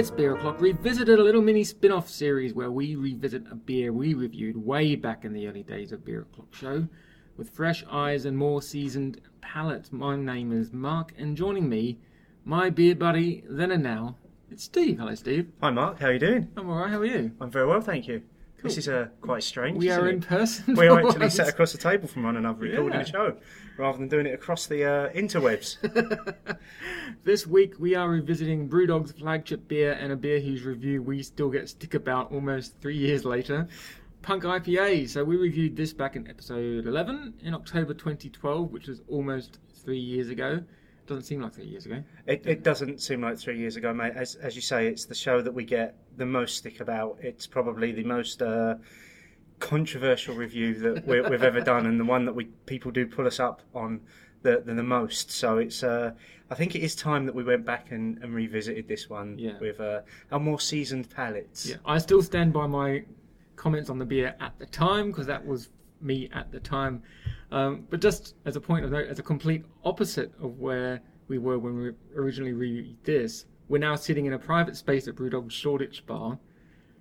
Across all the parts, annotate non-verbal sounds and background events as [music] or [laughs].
It's Beer O'Clock Revisited, a little mini spin off series where we revisit a beer we reviewed way back in the early days of Beer O'Clock Show with fresh eyes and more seasoned palates. My name is Mark, and joining me, my beer buddy then and now, it's Steve. Hello, Steve. Hi, Mark. How are you doing? I'm alright, how are you? I'm very well, thank you. This is uh, quite strange. We are it? in person. We are actually once. sat across the table from one another recording Yeah. a show rather than doing it across the uh, interwebs. [laughs] This week we are revisiting Brewdog's flagship beer and a beer whose review we still get stick about almost three years later. Punk IPA. So we reviewed this back in episode 11 in October 2012, which was almost three years ago. Doesn't seem like three years ago. it, it doesn't seem like three years ago, mate. As, as you say, it's the show that we get the most stick about. It's probably the most uh, controversial review that we, we've ever done, and the one that we people do pull us up on the the, the most. So it's uh, I think it is time that we went back and, and revisited this one Yeah. with uh, our more seasoned palates. Yeah, I still stand by my comments on the beer at the time because that was me at the time. Um, but just as a point of note, as a complete opposite of where we were when we originally reviewed this, we're now sitting in a private space at Brewdog Shoreditch Bar.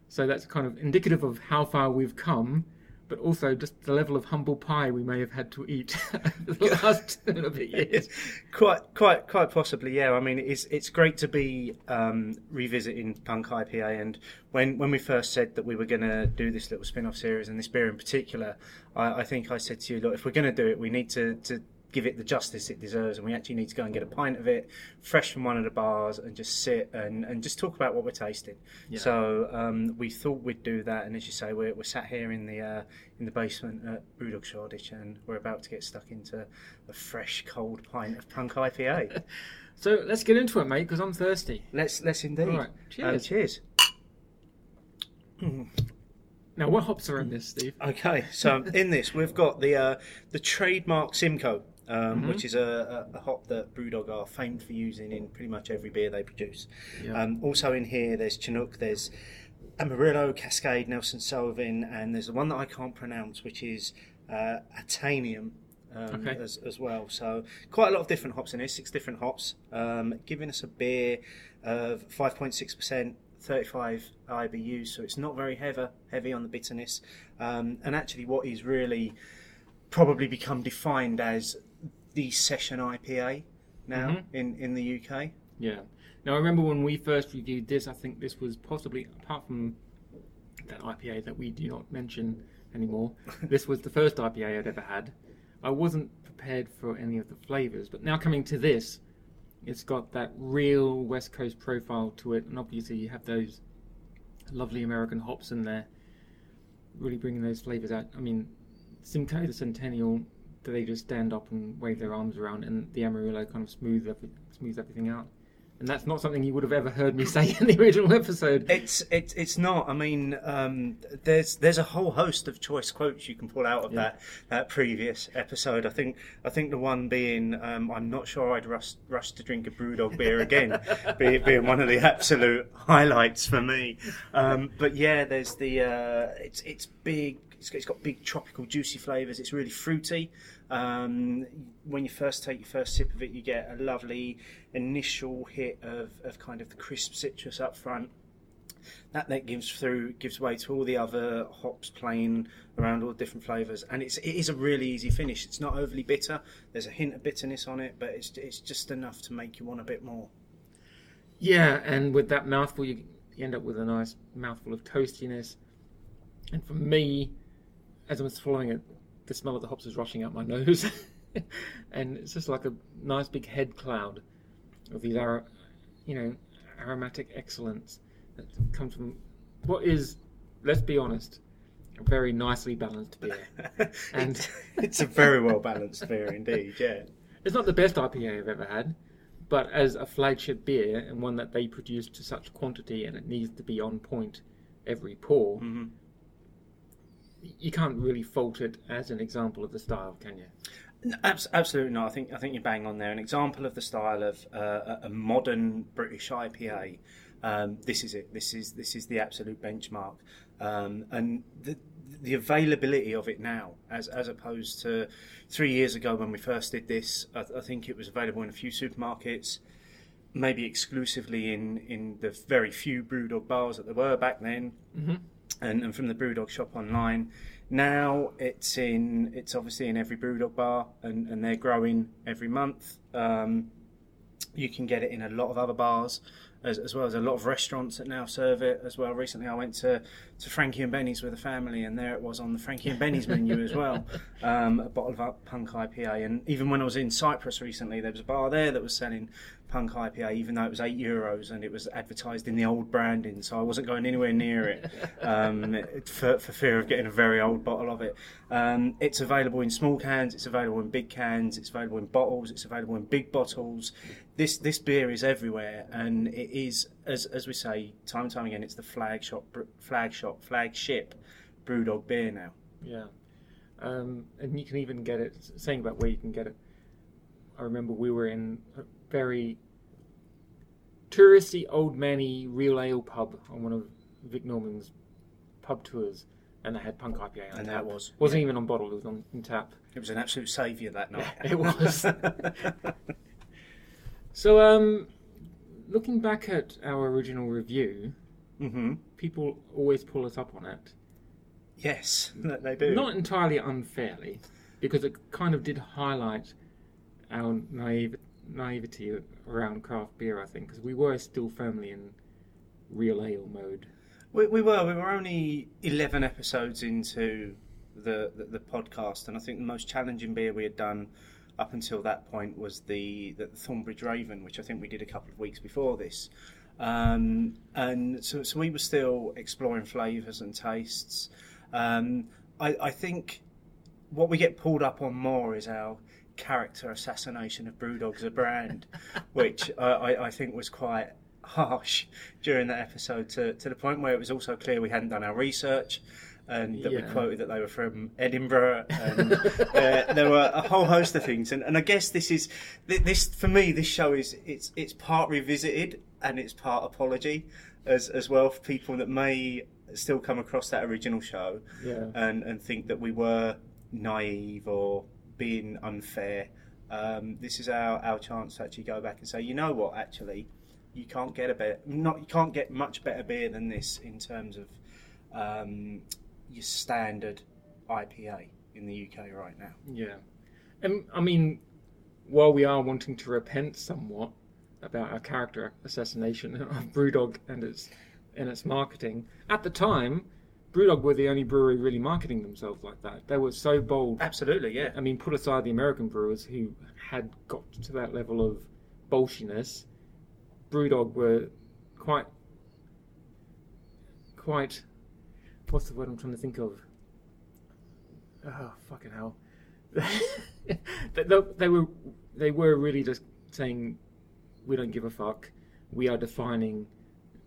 So that's kind of indicative of how far we've come, but also just the level of humble pie we may have had to eat [laughs] the [laughs] last two and a bit years. [laughs] Quite, quite, quite possibly. Yeah. I mean, it's it's great to be um, revisiting Punk IPA. And when when we first said that we were going to do this little spin-off series and this beer in particular, I, I think I said to you, look, if we're going to do it, we need to to give it the justice it deserves, and we actually need to go and get a pint of it, fresh from one of the bars, and just sit and, and just talk about what we're tasting. Yeah. So um, we thought we'd do that, and as you say, we're, we're sat here in the uh, in the basement at Brewdog Shoreditch, and we're about to get stuck into a fresh, cold pint of Punk IPA. [laughs] So let's get into it, mate, because I'm thirsty. let's let's indeed. All right, Um, cheers. cheers. [clears throat] Now, what hops are in this, Steve? Okay, so in this we've got the uh, the trademark Simcoe, um, Mm-hmm. which is a, a, a hop that Brewdog are famed for using in pretty much every beer they produce. Yeah. Um, also in here, there's Chinook, there's Amarillo, Cascade, Nelson Sauvin, and there's the one that I can't pronounce, which is uh, Ahtanum. Um, Okay. as, as well, so quite a lot of different hops in here. Six different hops, um, giving us a beer of five point six percent, 35 IBUs, so it's not very heavy, heavy on the bitterness. Um, and actually, what is really probably become defined as the session IPA now Mhm. in, in the UK. Yeah. Now I remember when we first reviewed this, I think this was possibly, apart from that IPA that we do not mention anymore, [laughs] this was the first IPA I'd ever had. I wasn't prepared for any of the flavours, but now coming to this, it's got that real West Coast profile to it, and obviously you have those lovely American hops in there, really bringing those flavours out. I mean, Simcoe, the Centennial, they just stand up and wave their arms around, and the Amarillo kind of smooth every, smooths everything out. And that's not something you would have ever heard me [laughs] say in the original episode. It's it's it's not. I mean, um, there's there's a whole host of choice quotes you can pull out of Yeah. that that previous episode. I think I think the one being um, I'm not sure I'd rush rush to drink a BrewDog beer again, [laughs] be, being one of the absolute highlights for me. Um, but yeah, there's the uh, it's it's big. It's, it's got big tropical juicy flavors. It's really fruity. Um, when you first take your first sip of it, you get a lovely initial hit of, of kind of the crisp citrus up front that then gives through gives way to all the other hops playing around all the different flavors and it's it is a really easy finish it's not overly bitter there's a hint of bitterness on it but it's it's just enough to make you want a bit more Yeah, and with that mouthful, you end up with a nice mouthful of toastiness. And for me, as I was swallowing it, the smell of the hops was rushing out my nose. [laughs] and it's just like a nice big head cloud of these, ar- you know, aromatic excellence that comes from what is, let's be honest, a very nicely balanced beer. [laughs] And- [laughs] it's, a very well balanced beer indeed yeah It's not the best IPA I've ever had, but as a flagship beer and one that they produce to such quantity and it needs to be on point every pour, hmm you can't really fault it as an example of the style, can you? No, abs- absolutely not. I think I think you're bang on there. An example of the style of uh, a- modern British IPA. Um, this is it. This is this is the absolute benchmark, um, and the the availability of it now, as as opposed to three years ago when we first did this. I, I think it was available in a few supermarkets. maybe exclusively in, in the very few Brewdog bars that there were back then, hmm and, and from the Brewdog shop online. Now it's in it's obviously in every Brewdog bar, and, and they're growing every month. Um, you can get it in a lot of other bars, as, as well as a lot of restaurants that now serve it as well. Recently, I went to, to Frankie and Benny's with a family, and there it was on the Frankie and Benny's [laughs] menu as well, um, a bottle of Punk IPA. And even when I was in Cyprus recently, there was a bar there that was selling Punk IPA, even though it was eight euros and it was advertised in the old branding, so I wasn't going anywhere near it um, [laughs] for, for fear of getting a very old bottle of it. Um, it's available in small cans, it's available in big cans, it's available in bottles, it's available in big bottles. This this beer is everywhere, and it is as as we say time and time again, it's the flagship flagship flagship BrewDog beer now. Yeah. Um, and you can even get it, saying about where you can get it. I remember we were in very touristy, old manny real ale pub on one of Vic Norman's pub tours, and they had Punk IPA on And tap. that was- Wasn't even on bottle, it was on in tap. It was an absolute saviour that night. Yeah, it was. [laughs] [laughs] So, um, looking back at our original review, hmm people always pull us up on it. Yes, [laughs] they do. Not entirely unfairly, because it kind of did highlight our naive, naivety around craft beer, I think, because we were still firmly in real ale mode. We, we were. We were only eleven episodes into the, the the podcast, and I think the most challenging beer we had done up until that point was the the Thornbridge Raven, which I think we did a couple of weeks before this. Um, and so, so we were still exploring flavours and tastes. Um, I, I think what we get pulled up on more is our character assassination of Brewdog as a brand, [laughs] which I, I, I think was quite harsh during that episode to, to the point where it was also clear we hadn't done our research and that we quoted that they were from Edinburgh and uh, [laughs] there were a whole host of things and, and I guess this is this for me this show is it's it's part revisited and it's part apology as as well for people that may still come across that original show Yeah. and, and think that we were naive or being unfair. Um, this is our, our chance to actually go back and say, you know what, actually, you can't get a bit, not you can't get much better beer than this in terms of um, your standard IPA in the UK right now. Yeah. And I mean, while we are wanting to repent somewhat about our character assassination [laughs] of Brewdog and its and its marketing, at the time, Brewdog were the only brewery really marketing themselves like that. They were so bold. Absolutely, yeah. I mean, put aside the American brewers who had got to that level of bolshiness, Brewdog were quite, quite. What's the word I'm trying to think of? Oh fucking hell! [laughs] they, they, they were they were really just saying, we don't give a fuck. We are defining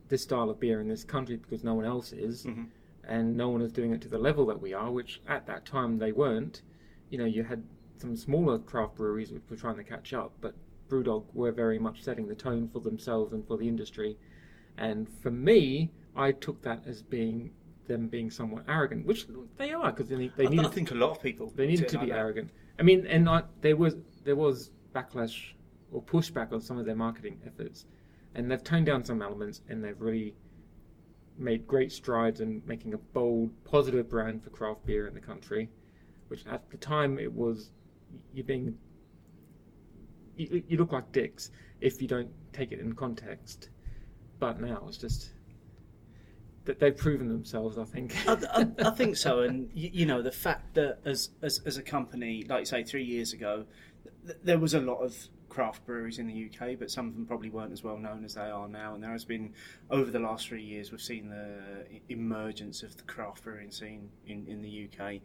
this style of beer in this country because no one else is Mhm. And no one is doing it to the level that we are, which at that time they weren't. You know, you had some smaller craft breweries which were trying to catch up, but Brewdog were very much setting the tone for themselves and for the industry. And for me, I took that as being them being somewhat arrogant, which they are because they, need- they I, needed I think a lot of people they needed to be like arrogant. I mean, and I, there was there was backlash or pushback on some of their marketing efforts, and they've toned down some elements, and they've really made great strides in making a bold, positive brand for craft beer in the country. Which at the time it was you're being you, you look like dicks if you don't take it in context. But now it's just that they've proven themselves. I think. I, I, I [laughs] think so, and you, you know the fact that as, as as a company, like say three years ago, th- there was a lot of craft breweries in the UK, but some of them probably weren't as well known as they are now. And there has been over the last three years, we've seen the emergence of the craft brewing scene in in the UK,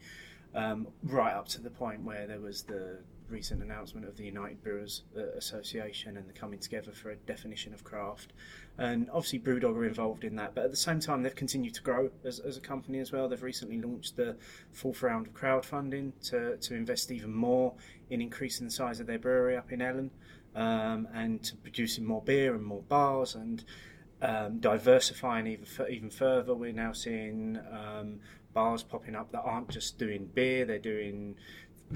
um, right up to the point where there was the recent announcement of the United Brewers uh, Association and the coming together for a definition of craft. And obviously, Brewdog are involved in that, but at the same time, they've continued to grow as, as a company as well. They've recently launched the fourth round of crowdfunding to, to invest even more in increasing the size of their brewery up in Ellon um, and to producing more beer and more bars and um, diversifying even, even further. We're now seeing um, bars popping up that aren't just doing beer, they're doing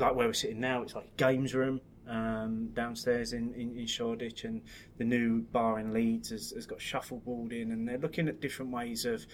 like where we're sitting now, it's like a games room. um, downstairs in, in, in Shoreditch, and the new bar in Leeds has, has got shuffleboard in, and they're looking at different ways of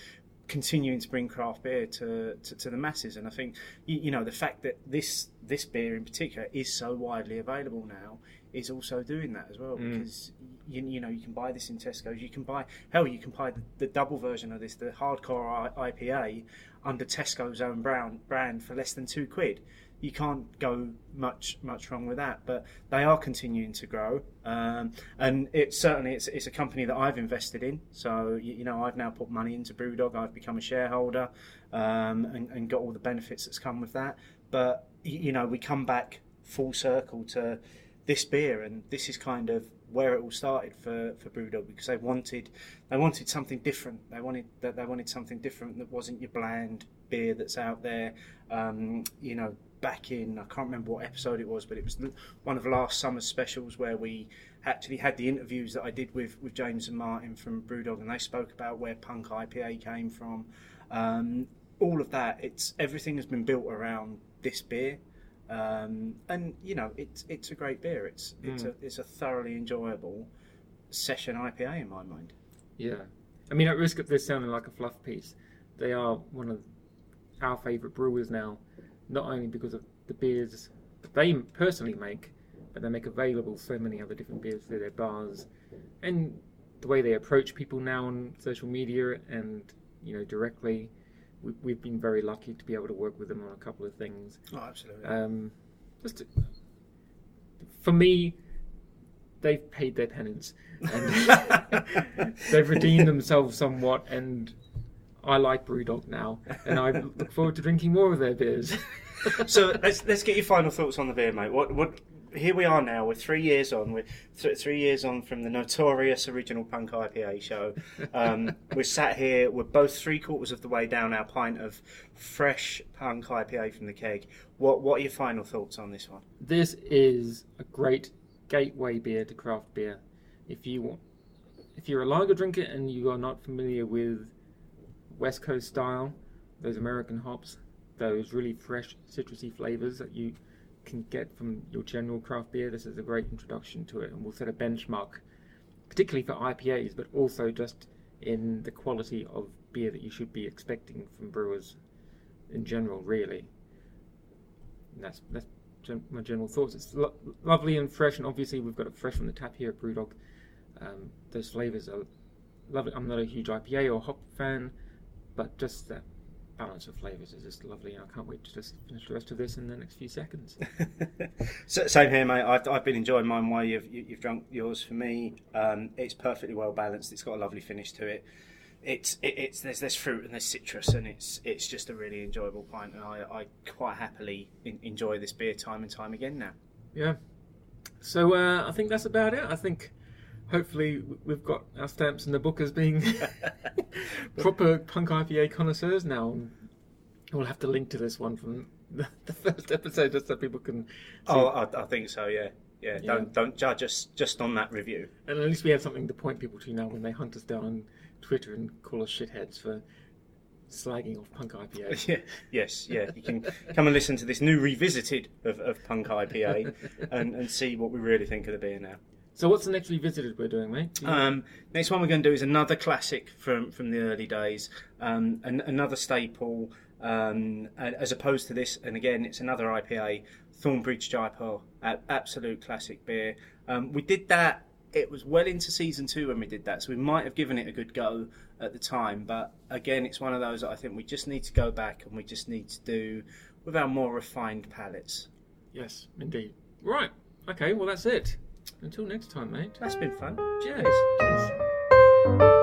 continuing to bring craft beer to, to, to the masses. And I think you, you know the fact that this this beer in particular is so widely available now is also doing that as well Mm. because you, you know you can buy this in Tesco's. You can buy hell, you can buy the, the double version of this, the hardcore I, IPA, under Tesco's own brown brand for less than two quid. You can't go much much wrong with that. But they are continuing to grow, um, and it's certainly it's, it's a company that I've invested in. So you, you know I've now put money into BrewDog. I've become a shareholder um, and, and got all the benefits that's come with that. But you know we come back full circle to this beer, and this is kind of where it all started for for BrewDog because they wanted they wanted something different. They wanted that they wanted something different that wasn't your bland beer that's out there. Um, you know, back in I can't remember what episode it was, but it was one of last summer's specials where we actually had the interviews that I did with with James and Martin from BrewDog, and they spoke about where Punk IPA came from. Um, all of that, it's everything has been built around this beer. Um, and you know it's it's a great beer. It's it's Mm. a it's a thoroughly enjoyable session IPA in my mind. Yeah. I mean, at risk of this sounding like a fluff piece, they are one of our favourite brewers now, not only because of the beers that they personally make, but they make available so many other different beers through their bars, and the way they approach people now on social media and you know directly. We, we've been very lucky to be able to work with them on a couple of things. Oh, absolutely. Um, just to- for me, they've paid their penance and [laughs] they've redeemed themselves somewhat. And I like BrewDog now, and I look forward to drinking more of their beers. so let's let's get your final thoughts on the beer, mate. What what? Here we are now. We're three years on. We're th- three years on from the notorious original Punk IPA show. [laughs] Um, we're sat here. We're both three quarters of the way down our pint of fresh Punk IPA from the keg. What what are your final thoughts on this one? this is a great gateway beer to craft beer. If you want, if you're a lager drinker and you are not familiar with West Coast style, those American hops, those really fresh citrusy flavors that you can get from your general craft beer, this is a great introduction to it and will set a benchmark, particularly for IPAs, but also just in the quality of beer that you should be expecting from brewers in general, really. And that's that's gen- my general thoughts. It's lo- lovely and fresh, and obviously we've got it fresh from the tap here at BrewDog. Um, those flavors are lovely. I'm not a huge IPA or hop fan, but just that balance of flavors is just lovely, and I can't wait to just finish the rest of this in the next few seconds. [laughs] So- Same here, mate. I've, I've been enjoying mine while you've you- you've drunk yours. For me, um, it's perfectly well balanced. It's got a lovely finish to it. It's it, it's there's there's fruit and there's citrus, and it's it's just a really enjoyable pint. And I, I quite happily in, enjoy this beer time and time again now. Yeah. So uh, I think that's about it. I think hopefully we've got our stamps in the book as being [laughs] proper punk IPA connoisseurs now. We'll have to link to this one from the, the first episode just so people can. See. Oh, I, I think so. Yeah, yeah. Yeah. Don't don't judge us just on that review. And at least we have something to point people to now when they hunt us down on Twitter and call us shitheads for slagging off punk IPA. [laughs] Yeah, yes, yeah. You can come and listen to this new revisited of, of Punk IPA and, and see what we really think of the beer now. So what's the next revisited we're doing, mate? Do you- Um, next one we're going to do is another classic from from the early days, um, an, another staple, um, as opposed to this. And again, it's another IPA, Thornbridge Jaipur, absolute classic beer. Um, we did that. It was well into season two when we did that, so we might have given it a good go at the time. But again, it's one of those that I think we just need to go back and we just need to do with our more refined palates. yes, indeed. Right. Okay. Well, that's it. Until next time, mate. That's been fun. Cheers. Cheers.